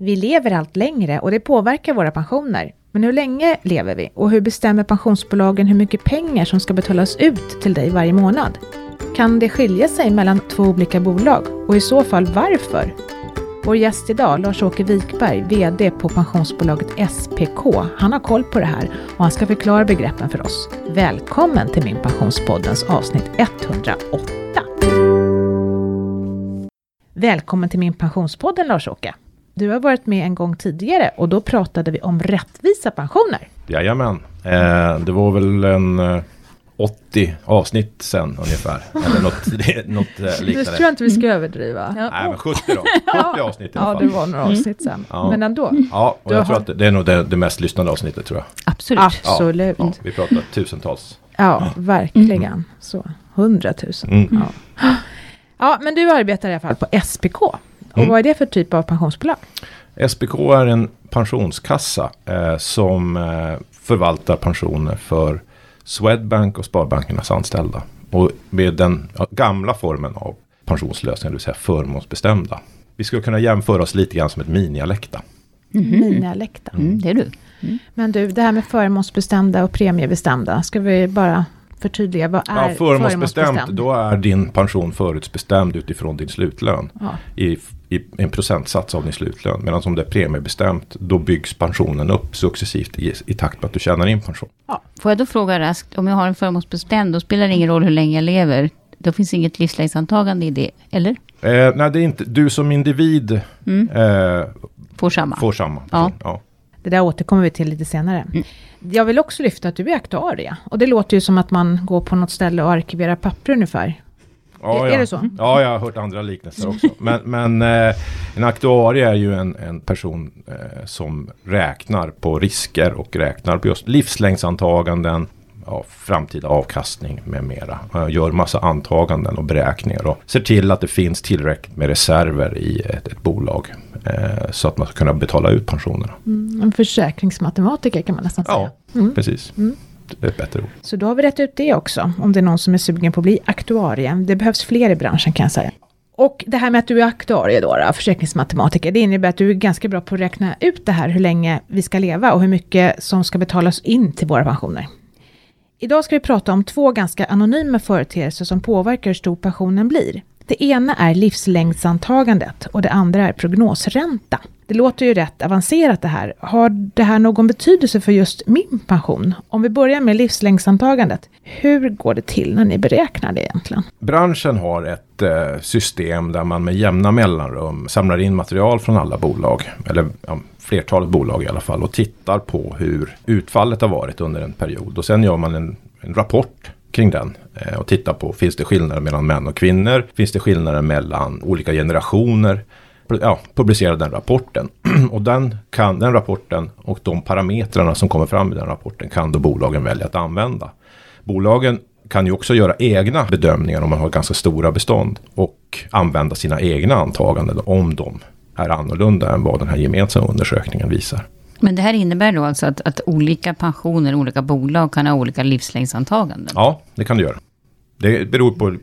Vi lever allt längre och det påverkar våra pensioner. Men hur länge lever vi? Och hur bestämmer pensionsbolagen hur mycket pengar som ska betalas ut till dig varje månad? Kan det skilja sig mellan två olika bolag? Och i så fall varför? Vår gäst idag, Lars-Åke Wikberg, VD på pensionsbolaget SPK, han har koll på det här och han ska förklara begreppen för oss. Välkommen till Min Pensionspoddens avsnitt 108. Välkommen till Min Pensionspodden Lars-Åke. Du har varit med en gång tidigare och då pratade vi om rättvisa pensioner. Jajamän, eh, det var väl en eh, 80 avsnitt sen ungefär. Eller något, något eh, liknande. Det tror jag inte vi ska överdriva. Nej men 70 då, 70 avsnitt i alla Ja, fall. det var några avsnitt sen. Ja. Men ändå. Ja, och jag tror har- att det- är nog det, det mest lyssnade avsnittet tror jag. Absolut. Ja, Absolut. Ja, vi pratar tusentals. Ja, verkligen. Så, hundratusen. Mm. Ja. ja, men du arbetar i alla fall på SPK. Och Mm. vad är det för typ av pensionsbolag? SPK är en pensionskassa eh, som eh, förvaltar pensioner för Swedbank och Sparbankernas anställda. Och med den ja, gamla formen av pensionslösningar, det vill säga förmånsbestämda. Vi skulle kunna jämföra oss lite grann som ett mini-Alecta. Mini-Alecta. Mm, det är du. Men du, det här med förmånsbestämda och premiebestämda, ska vi bara förtydliga, vad är Ja, förmånsbestämt, då är din pension förutbestämd utifrån din slutlön. Ja. I, I en procentsats av din slutlön. Medan om det är premiebestämt, då byggs pensionen upp successivt i, i takt med att du tjänar in pension. Får jag då fråga raskt, om jag har en förmånsbestämd, då spelar det ingen roll hur länge jag lever. Då finns inget livslängdsantagande i det, eller? Eh, nej, det är inte, du som individ eh, Får samma? får samma. Ja. Ja. Det där återkommer vi till lite senare. Mm. Jag vill också lyfta att du är aktuarie. Och det låter ju som att man går på något ställe och arkiverar papper ungefär. Ja, Är- ja. är det så? Ja, jag har hört andra liknelser också. Men, men eh, en aktuarie är ju en, en person eh, som räknar på risker och räknar på just livslängdsantaganden, ja, framtida avkastning med mera. Gör massa antaganden och beräkningar och ser till att det finns tillräckligt med reserver i ett, ett bolag. Eh, så att man ska kunna betala ut pensionerna. En försäkringsmatematiker kan man nästan säga. Ja, precis. Det är ett bättre ord. Så då har vi rätt ut det också, om det är någon som är sugen på att bli aktuarie. Det behövs fler i branschen kan jag säga. Och det här med att du är aktuarie då, då, försäkringsmatematiker, det innebär att du är ganska bra på att räkna ut det här, hur länge vi ska leva och hur mycket som ska betalas in till våra pensioner. Idag ska vi prata om två ganska anonyma företeelser som påverkar hur stor pensionen blir. Det ena är livslängdsantagandet och det andra är prognosränta. Det låter ju rätt avancerat det här. Har det här någon betydelse för just min pension? Om vi börjar med livslängdsantagandet. Hur går det till när ni beräknar det egentligen? Branschen har ett eh, system där man med jämna mellanrum samlar in material från alla bolag, eller ja, flertalet bolag i alla fall, och tittar på hur utfallet har varit under en period. Och sen gör man en, en rapport kring den eh, och tittar på, finns det skillnader mellan män och kvinnor? Finns det skillnader mellan olika generationer? Ja, publicera den rapporten. och den, kan, den rapporten och de parametrarna som kommer fram i den rapporten kan då bolagen välja att använda. Bolagen kan ju också göra egna bedömningar om man har ganska stora bestånd och använda sina egna antaganden om de är annorlunda än vad den här gemensamma undersökningen visar. Men det här innebär då alltså att, att olika pensioner, olika bolag kan ha olika livslängdsantaganden? Ja, det kan du göra. Det beror på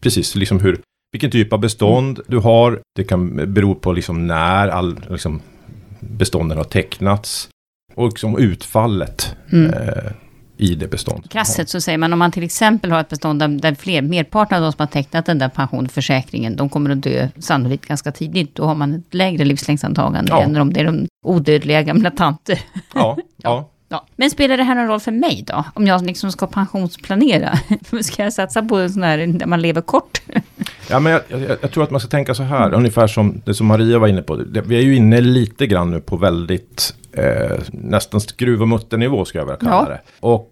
precis liksom hur, vilken typ av bestånd du har. Det kan bero på liksom när all, liksom, bestånden har tecknats. Och liksom utfallet Mm. eh, i det beståndet. Krasset så säger man om man till exempel har ett bestånd där, där fler, merparten av de som har tecknat den där pensionsförsäkringen, de kommer att dö sannolikt ganska tidigt. Då har man ett lägre livslängdsantagande Ja. än om det är de odödliga gamla tanter. Ja, ja. Ja. Men spelar det här någon roll för mig då? Om jag liksom ska pensionsplanera? ska jag satsa på en sån här där man lever kort? Ja, men jag, jag, jag tror att man ska tänka så här, ungefär som det som Maria var inne på. Det, vi är ju inne lite grann nu på väldigt, eh, nästan skruv och mutternivå ska jag vilja kalla Ja. det. Och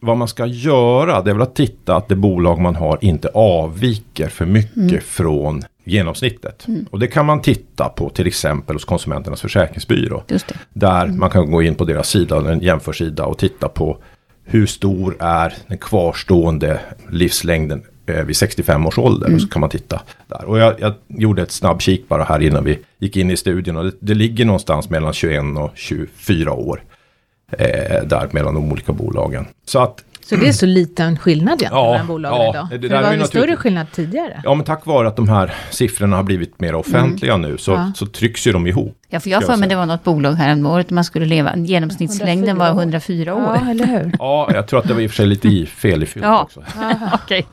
vad man ska göra, det är väl att titta att det bolag man har inte avviker för mycket från genomsnittet. Och det kan man titta på till exempel hos Konsumenternas försäkringsbyrå. Där man kan gå in på deras sida, en jämförsida och titta på hur stor är den kvarstående livslängden vid 65 års ålder. Och så kan man titta där. Och jag, jag gjorde ett snabbkik bara här innan vi gick in i studion. Och det, det ligger någonstans mellan 21 och 24 år. Eh, där mellan de olika bolagen. Så att Så det är så liten skillnad egentligen Ja, mellan bolagen ja, idag? det där är var det större skillnad tidigare? Ja, men tack vare att de här siffrorna har blivit mer offentliga nu så, Ja. så trycks ju de ihop. Ja, för jag har för mig det var något bolag här om året man skulle leva, genomsnittslängden var 104 år. Ja, eller hur? Ja, jag tror att det var i och för sig lite i fel i fyllt Ja. också. Okej.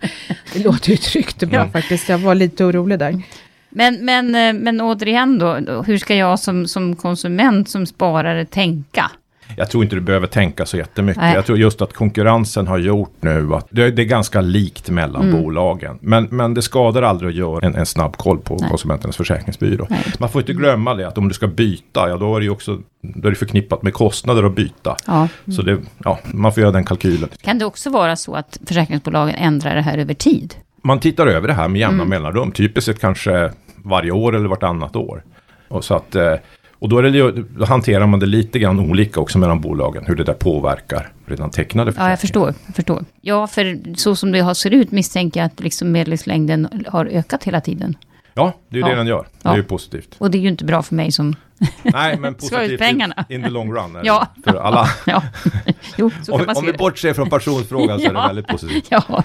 Det låter ju tryggt och bra Ja. faktiskt. Jag var lite orolig där. Men, men, eh, men återigen då, då, hur ska jag som, som konsument, som sparare tänka? Jag tror inte du behöver tänka så jättemycket. Nej. Jag tror just att konkurrensen har gjort nu att det, det är ganska likt mellan Mm. bolagen. Men, men det skadar aldrig att göra en, en snabb koll på Nej. konsumenternas försäkringsbyrå. Nej. Man får inte glömma det att om du ska byta, ja då är det ju också då är det förknippat med kostnader att byta. Ja. Så det, ja, man får göra den kalkylen. Kan det också vara så att försäkringsbolagen ändrar det här över tid? Man tittar över det här med jämna Mm. mellanrum, typiskt sett kanske varje år eller vartannat år. Och, så att, eh, och då, är det, då hanterar man det lite grann olika också mellan bolagen, hur det där påverkar redan tecknade Ja, jag förstår. Jag förstår. Ja, för så som det har ser ut misstänker jag att liksom medellivslängden har ökat hela tiden. Ja, det är ju Ja. det den gör. Det Ja. är ju positivt. Och det är ju inte bra för mig som... Nej, men ut positivt pengarna. in the long run. det Ja. För alla. Ja, jo, så Om, kan vi- man om vi det. bortser från pensionsfrågan så är det väldigt positivt. Ja,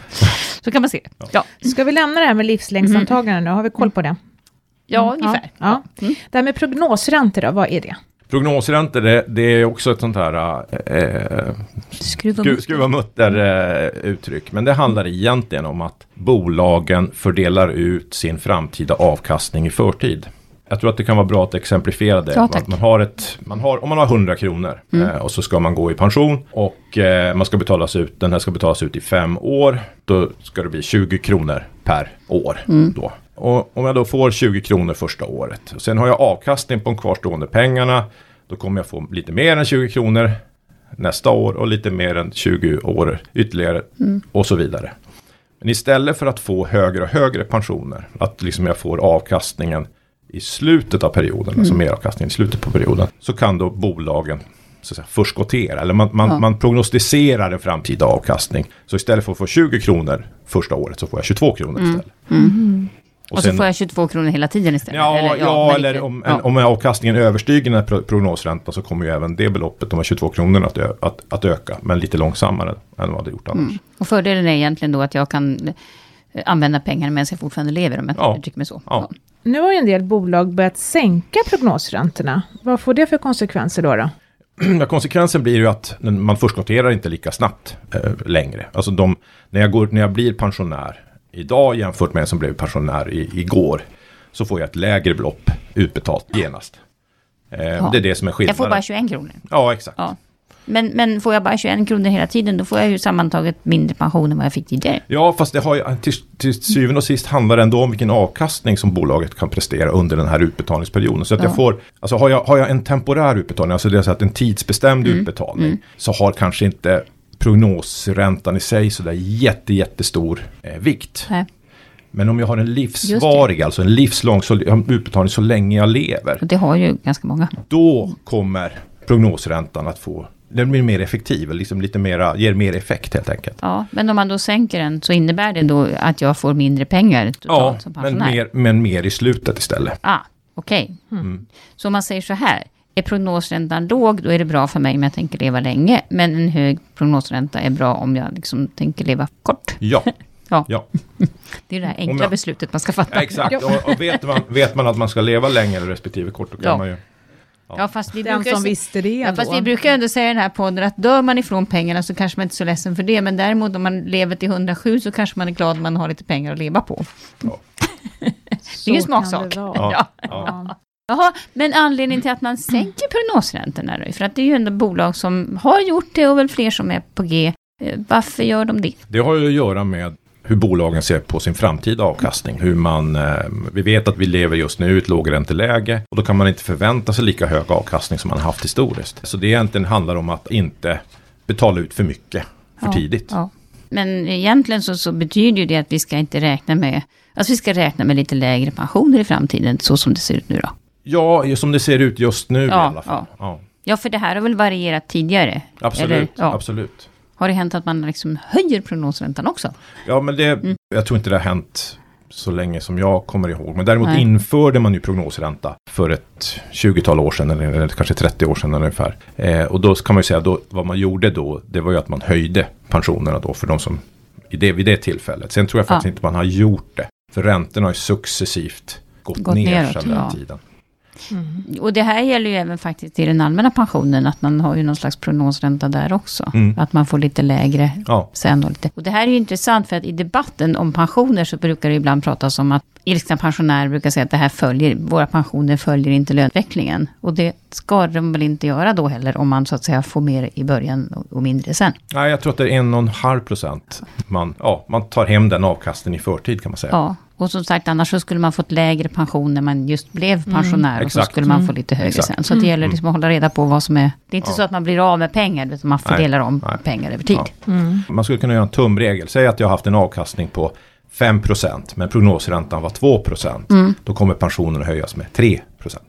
så kan man se det. Ja, Ska vi lämna det här med livslängdsantaganden nu? Har vi koll på det? Ja ungefär. Ja. Mm. Det här med prognosräntor då, vad är det? Prognosräntor, det, det är också ett sånt här eh, Skruva skru, skruva mutter eh, uttryck. Men det handlar egentligen om att bolagen fördelar ut sin framtida avkastning i förtid. Jag tror att det kan vara bra att exemplifiera det. Ja, man har ett, man har, om man har 100 kronor Mm. eh, och så ska man gå i pension och eh, man ska betalas ut, den här ska betalas ut i fem år. Då ska det bli 20 kronor per år. Mm. Då. Och om jag då får 20 kronor första året. Och sen har jag avkastning på de kvarstående pengarna. Då kommer jag få lite mer än 20 kronor nästa år och lite mer än 20 år ytterligare och så vidare. Men istället för att få högre och högre pensioner, att liksom jag får avkastningen i slutet av perioden, alltså meravkastningen i slutet på perioden, så kan då bolagen så säga, förskottera, eller man, man, Ja. man prognostiserar en framtida avkastning. Så istället för att få 20 kronor första året så får jag 22 kronor istället. Och, så sen- får jag 22 kronor hela tiden istället? Ja, ja, men eller om, ja. om avkastningen överstiger den här pro- prognosräntan så kommer ju även det beloppet, de här 22 kronorna, att, ö- att, att öka. Men lite långsammare än vad det gjort annars. Och fördelen är egentligen då att jag kan eh, använda pengarna medan jag fortfarande lever, om jag Ja. uttrycker mig så. Ja. Nu har ju en del bolag börjat sänka prognosräntorna. Vad får det för konsekvenser då? då? Ja, konsekvensen blir ju att man förskotterar inte lika snabbt eh, längre. Alltså de, när, jag går, när jag blir pensionär idag jämfört med en som blev pensionär i, igår så får jag ett lägre belopp utbetalt genast. Eh, Det är det som är Jag skillnaden. får bara 21 kronor. Ja, exakt. Ja. Men, men får jag bara 21 kronor hela tiden, då får jag ju sammantaget mindre pension än vad jag fick tidigare. Ja, fast det har ju, till, till syvende och sist handlar det ändå om vilken avkastning som bolaget kan prestera under den här utbetalningsperioden. Så att Ja. jag får, alltså har jag, har jag en temporär utbetalning, alltså det är så att en tidsbestämd Mm. utbetalning, så har kanske inte prognosräntan i sig sådär jätte, jättestor eh, vikt. Nej. Men om jag har en livsvarig, alltså en livslång så, utbetalning så länge jag lever, Och det har ju ganska många. då kommer prognosräntan att få, den blir mer effektiv, liksom lite mera, ger mer effekt helt enkelt. Ja, men om man då sänker den så innebär det då att jag får mindre pengar Ja, totalt som men pensionär? mer, men mer i slutet istället. Ah, okej. Mm. Så om man säger så här, är prognosräntan låg, då är det bra för mig om jag tänker leva länge. Men en hög prognosränta är bra om jag liksom tänker leva kort. Ja, Ja. ja. Det är det här enkla jag- beslutet man ska fatta. Ja, exakt, och, och vet, man, vet man att man ska leva längre respektive kort, då kan Ja. man ju... Ja, fast vi Den brukar, som visste det ja, ändå. fast vi brukar ändå säga i den här podden att dör man ifrån pengarna så kanske man inte är så ledsen för det. Men däremot om man lever till 107 så kanske man är glad om man har lite pengar att leva på. Ja. Det är ju en smaksak. Ja. Ja. Jaha, men anledningen till att man sänker prognosräntorna då? För att det är ju ändå bolag som har gjort det och väl fler som är på G. Eh, Varför gör de det? Det har ju att göra med hur bolagen ser på sin framtida avkastning. Hur man, eh, vi vet att vi lever just nu i ett lågränteläge och då kan man inte förvänta sig lika hög avkastning som man har haft historiskt. Så det egentligen handlar om att inte betala ut för mycket för Ja, tidigt. Ja. Men egentligen så, så betyder det att vi ska inte räkna med, alltså vi ska räkna med lite lägre pensioner i framtiden, så som det ser ut nu då. Ja, som det ser ut just nu i Ja, alla fall. Ja. Ja, för det här har väl varierat tidigare? Absolut, absolut. Har det hänt att man liksom höjer prognosräntan också? Ja, men det, Mm. jag tror inte det har hänt så länge som jag kommer ihåg. Men däremot Nej. införde man ju prognosränta för ett 20-tal år sedan, eller, kanske 30 år sedan ungefär. Eh, och då kan man ju säga, då, vad man gjorde då, det var ju att man höjde pensionerna då för de som, i det, vid det tillfället. Sen tror jag faktiskt Ja. inte man har gjort det. För räntorna har ju successivt gått, Gått ner sedan den ja. tiden. Och det här gäller ju även faktiskt i den allmänna pensionen, att man har ju någon slags prognosränta där också. Mm. Att man får lite lägre Ja, sen. Och, lite. och det här är ju intressant för att i debatten om pensioner så brukar det ibland pratas om att ilskna pensionärer brukar säga att det här följer, våra pensioner följer inte löneutvecklingen. Och det ska de väl inte göra då heller om man så att säga får mer i början och, mindre sen. Nej, jag tror att det är en och en halv procent. Man, ja, man tar hem den avkastningen i förtid kan man säga. Ja, och som sagt annars så skulle man fått lägre pension när man just blev pensionär. och så skulle man få lite högre Exakt. sen. Så det gäller liksom att hålla reda på vad som är... Det är inte Ja. så att man blir av med pengar, utan man fördelar om nej. pengar över tid. Ja. Man skulle kunna göra en tumregel. Säg att jag har haft en avkastning på 5% men prognosräntan var 2 Mm. Då kommer pensionen att höjas med 3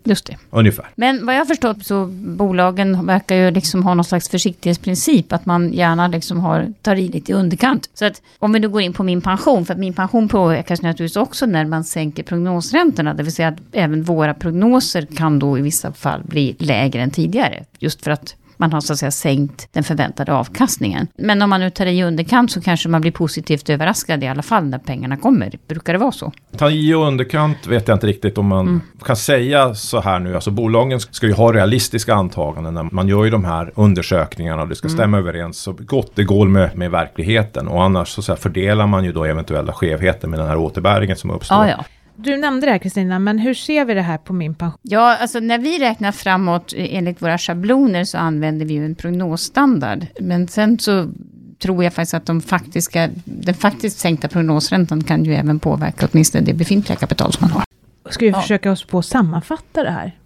Just det. ungefär. Men vad jag förstått så bolagen verkar ju liksom ha någon slags försiktighetsprincip. Att man gärna liksom har, tar i lite i underkant. Så att om vi nu går in på min pension. För att min pension påverkas naturligtvis också när man sänker prognosräntorna. Det vill säga att även våra prognoser kan då i vissa fall bli lägre än tidigare. Just för att man har så att säga sänkt den förväntade avkastningen. Men om man nu tar i underkant så kanske man blir positivt överraskad i alla fall när pengarna kommer. Brukar det vara så? Ta i och underkant vet jag inte riktigt om man Mm. kan säga så här nu. Alltså bolagen ska ju ha realistiska antaganden. När man gör ju de här undersökningarna och det ska Mm. stämma överens så gott det går med, med verkligheten. Och annars så, så fördelar man ju då eventuella skevheter med den här återbäringen som uppstår. Ja, ja. Du nämnde det här Kristina, men hur ser vi det här på min pension? Ja, alltså när vi räknar framåt eh, enligt våra schabloner så använder vi ju en prognosstandard. Men sen så tror jag faktiskt att de faktiska, den faktiskt sänkta prognosräntan kan ju även påverka åtminstone det befintliga kapital som man har. Ska vi Ja. försöka oss på att sammanfatta det här?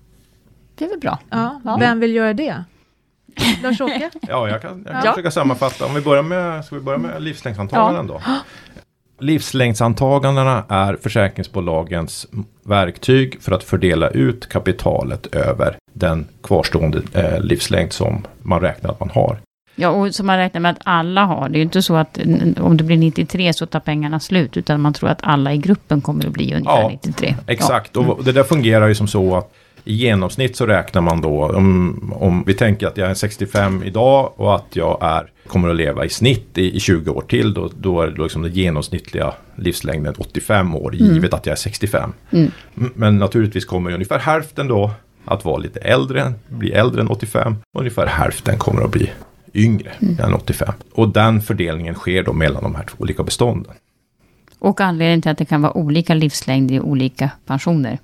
Det är väl bra. Ja, Ja. vem vill göra det? Lars-Åke? Ja, jag kan, jag kan Ja. försöka sammanfatta. Om vi börjar med, ska vi börja med livslängdsantaganden då? Livslängdsantagandena är försäkringsbolagens verktyg för att fördela ut kapitalet över den kvarstående eh, livslängd som man räknar att man har. Ja, och som man räknar med att alla har. Det är ju inte så att om det blir 93 så tar pengarna slut, utan man tror att alla i gruppen kommer att bli ungefär Ja, 93. Exakt, och det där fungerar ju som så att i genomsnitt så räknar man då om, om vi tänker att jag är 65 idag och att jag är, kommer att leva i snitt i, i 20 år till. Då, då är det liksom den genomsnittliga livslängden 85 år givet att jag är 65. Mm. Men naturligtvis kommer ungefär hälften då att vara lite äldre, bli äldre än 85. Och ungefär hälften kommer att bli yngre än 85. Och den fördelningen sker då mellan de här två olika bestånden. Och anledningen till att det kan vara olika livslängd i olika pensioner.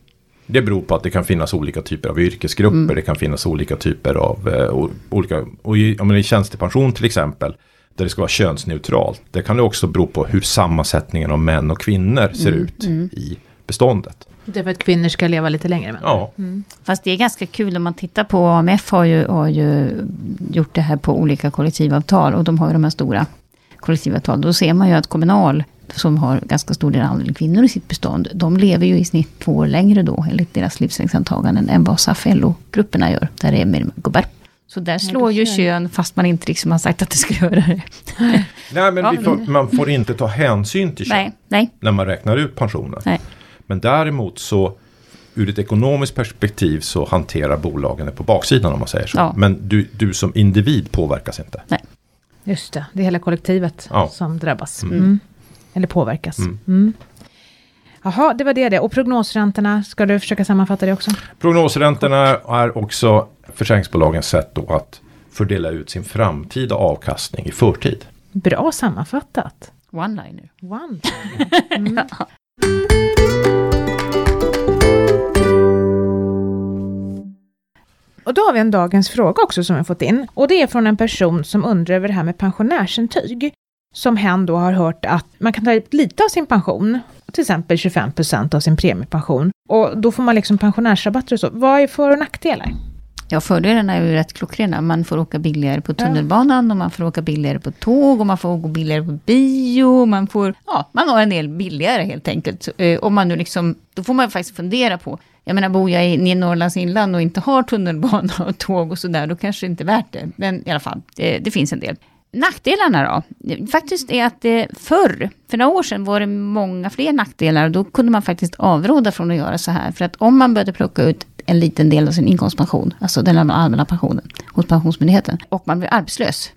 Det beror på att det kan finnas olika typer av yrkesgrupper, Mm. det kan finnas olika typer av eh, olika, och i, om det är tjänstepension till exempel, där det ska vara könsneutralt. Det kan det också bero på hur sammansättningen av män och kvinnor ser Mm, ut i beståndet. Det är för att kvinnor ska leva lite längre. Men. Ja, Fast det är ganska kul om man tittar på AMF har ju, har ju gjort det här på olika kollektivavtal och de har ju de här stora kollektivavtal. Då ser man ju att Kommunal som har ganska stor del andel kvinnor i sitt bestånd, de lever ju i snitt två år längre då, enligt deras livslängdsantaganden, än vad SAF-LO-grupperna gör, där det är mer gubbar. Så där slår ju kön, fast man inte liksom har sagt att det ska göra det. Nej, men Ja, vi får, man får inte ta hänsyn till kön Nej, nej, när man räknar ut pensionen. nej. Men däremot så ur ett ekonomiskt perspektiv så hanterar bolagen det på baksidan om man säger så. Ja. Men du, du som individ påverkas inte. Just det, det är hela kollektivet Ja. som drabbas. Mm. Mm. Eller påverkas. Mm. Mm. Jaha, det var det det. Och prognosräntorna, ska du försöka sammanfatta det också? Prognosräntorna är också försäkringsbolagens sätt då att fördela ut sin framtida avkastning i förtid. Bra sammanfattat. One-liner. One. Mm. Och då har vi en dagens fråga också som vi har fått in. Och det är från en person som undrar över det här med pensionärsintyg. Som hen då har hört att man kan ta ut lite av sin pension, till exempel 25 procent av sin premiepension. Och då får man liksom pensionärsrabatter och så. Vad är för och nackdelar? Ja, fördelarna är ju rätt klockrena. Man får åka billigare på tunnelbanan och man får åka billigare på tåg och man får åka billigare på bio. Man får, ja, man har en del billigare helt enkelt. Eh, Om man nu liksom, då får man faktiskt fundera på, jag menar bor jag i, i Norrlands inland och inte har tunnelbana och tåg och sådär, då kanske det inte är värt det. Men i alla fall, det, det finns en del. Nackdelarna då? Faktiskt är att det förr, för några år sedan var det många fler nackdelar. Då kunde man faktiskt avråda från att göra så här. För att om man började plocka ut en liten del av sin inkomstpension, alltså den allmänna pensionen hos Pensionsmyndigheten, och man blev arbetslös,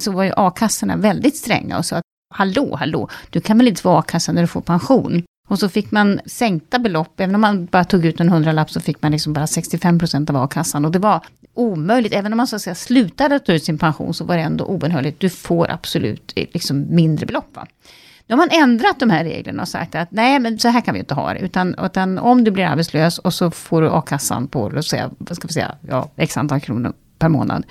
så var ju a-kassorna väldigt stränga och sa att hallå, hallå, du kan väl inte vara a-kassa när du får pension? Och så fick man sänkta belopp, även om man bara tog ut en hundralapp så fick man liksom bara 65 procent av a-kassan. Och det var omöjligt, även om man så att säga slutade ta ut sin pension så var det ändå obönhörligt. Du får absolut eh, liksom mindre belopp. Va? Nu har man ändrat de här reglerna och sagt att nej men så här kan vi inte ha det. Utan, utan om du blir arbetslös och så får du a-kassan på, låt säga, vad ska vi säga, ja, x antal kronor per månad.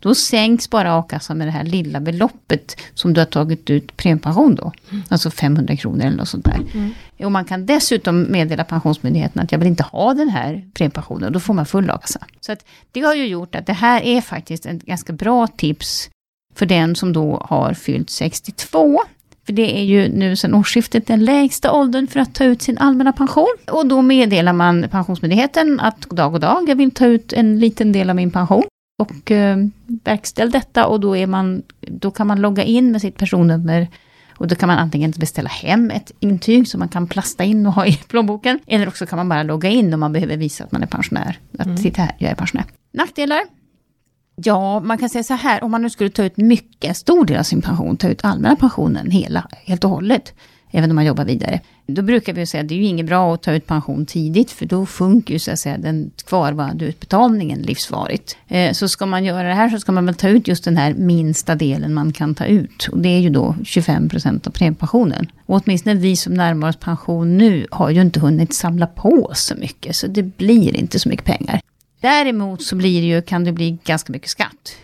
Då sänks bara a-kassan med det här lilla beloppet som du har tagit ut premiepension då. Mm. Alltså 500 kronor eller något sånt där. Mm. Och man kan dessutom meddela Pensionsmyndigheten att jag vill inte ha den här premiepensionen. Då får man full a-kassa. Så att det har ju gjort att det här är faktiskt ett ganska bra tips för den som då har fyllt 62. För det är ju nu sedan årsskiftet den lägsta åldern för att ta ut sin allmänna pension. Och då meddelar man Pensionsmyndigheten att dag och dag, jag vill ta ut en liten del av min pension och eh, verkställ detta och då, är man, då kan man logga in med sitt personnummer och då kan man antingen beställa hem ett intyg som man kan plasta in och ha i plånboken. Eller också kan man bara logga in om man behöver visa att man är pensionär. Att mm. titta här, jag är pensionär. Nackdelar? Ja, man kan säga så här, om man nu skulle ta ut mycket, stor del av sin pension, ta ut allmänna pensionen hela, helt och hållet även om man jobbar vidare. Då brukar vi säga att det är ju inget bra att ta ut pension tidigt, för då sjunker ju så att säga den kvarvarande utbetalningen livsvarigt. Eh, så ska man göra det här så ska man väl ta ut just den här minsta delen man kan ta ut. Och det är ju då 25 procent av premiepensionen. Och åtminstone vi som närmar oss pension nu har ju inte hunnit samla på så mycket, så det blir inte så mycket pengar. Däremot så blir det ju, kan det bli ganska mycket skatt.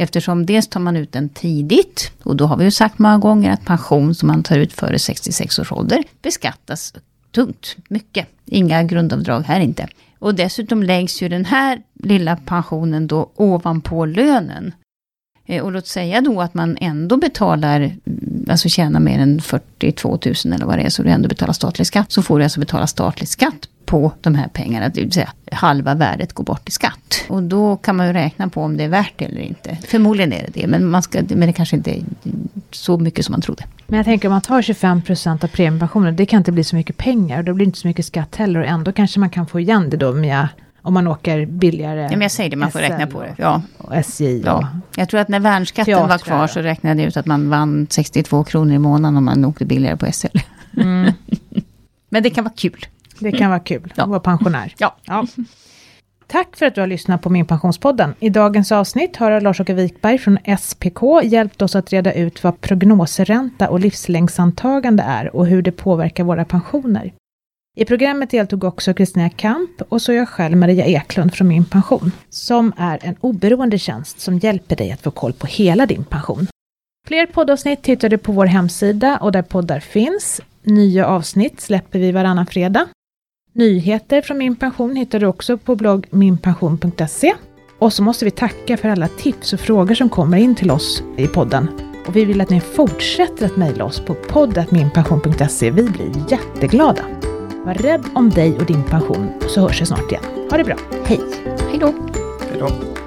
Eftersom dels tar man ut den tidigt och då har vi ju sagt många gånger att pension som man tar ut före 66 års ålder beskattas tungt, mycket. Inga grundavdrag här inte. Och dessutom läggs ju den här lilla pensionen då ovanpå lönen. Eh, och låt säga då att man ändå betalar, mm, alltså tjänar mer än 42 000 eller vad det är, så du ändå betalar statlig skatt. Så får du alltså betala statlig skatt på de här pengarna, det vill säga halva värdet går bort i skatt. Och då kan man ju räkna på om det är värt det eller inte. Förmodligen är det det, men, man ska, men det kanske inte är så mycket som man trodde. Men jag tänker om man tar 25 procent av premiepensionen, det kan inte bli så mycket pengar. Och då blir det inte så mycket skatt heller. Och ändå kanske man kan få igen det då med om man åker billigare. Ja, men jag säger det, man får räkna på det. Ja. Och SJ. Ja. Jag tror att när värnskatten var kvar så räknade jag ut att man vann 62 kronor i månaden om man åkte billigare på SL. Mm. men det kan vara kul. Det kan vara kul ja. att vara pensionär. Ja. ja. Tack för att du har lyssnat på Min Pensionspodden. I dagens avsnitt har Lars-Åke Wikberg från SPK hjälpt oss att reda ut vad prognosränta och livslängdsantagande är och hur det påverkar våra pensioner. I programmet deltog också Kristina Kamp och så jag själv Maria Eklund från Min Pension, som är en oberoende tjänst som hjälper dig att få koll på hela din pension. Fler poddavsnitt hittar du på vår hemsida och där poddar finns. Nya avsnitt släpper vi varannan fredag. Nyheter från Min Pension hittar du också på blogg minpension.se. Och så måste vi tacka för alla tips och frågor som kommer in till oss i podden. Och vi vill att ni fortsätter att mejla oss på poddatminpension.se. Vi blir jätteglada. Var rädd om dig och din pension så hörs vi snart igen. Ha det bra. Hej! Hej då! Hej då!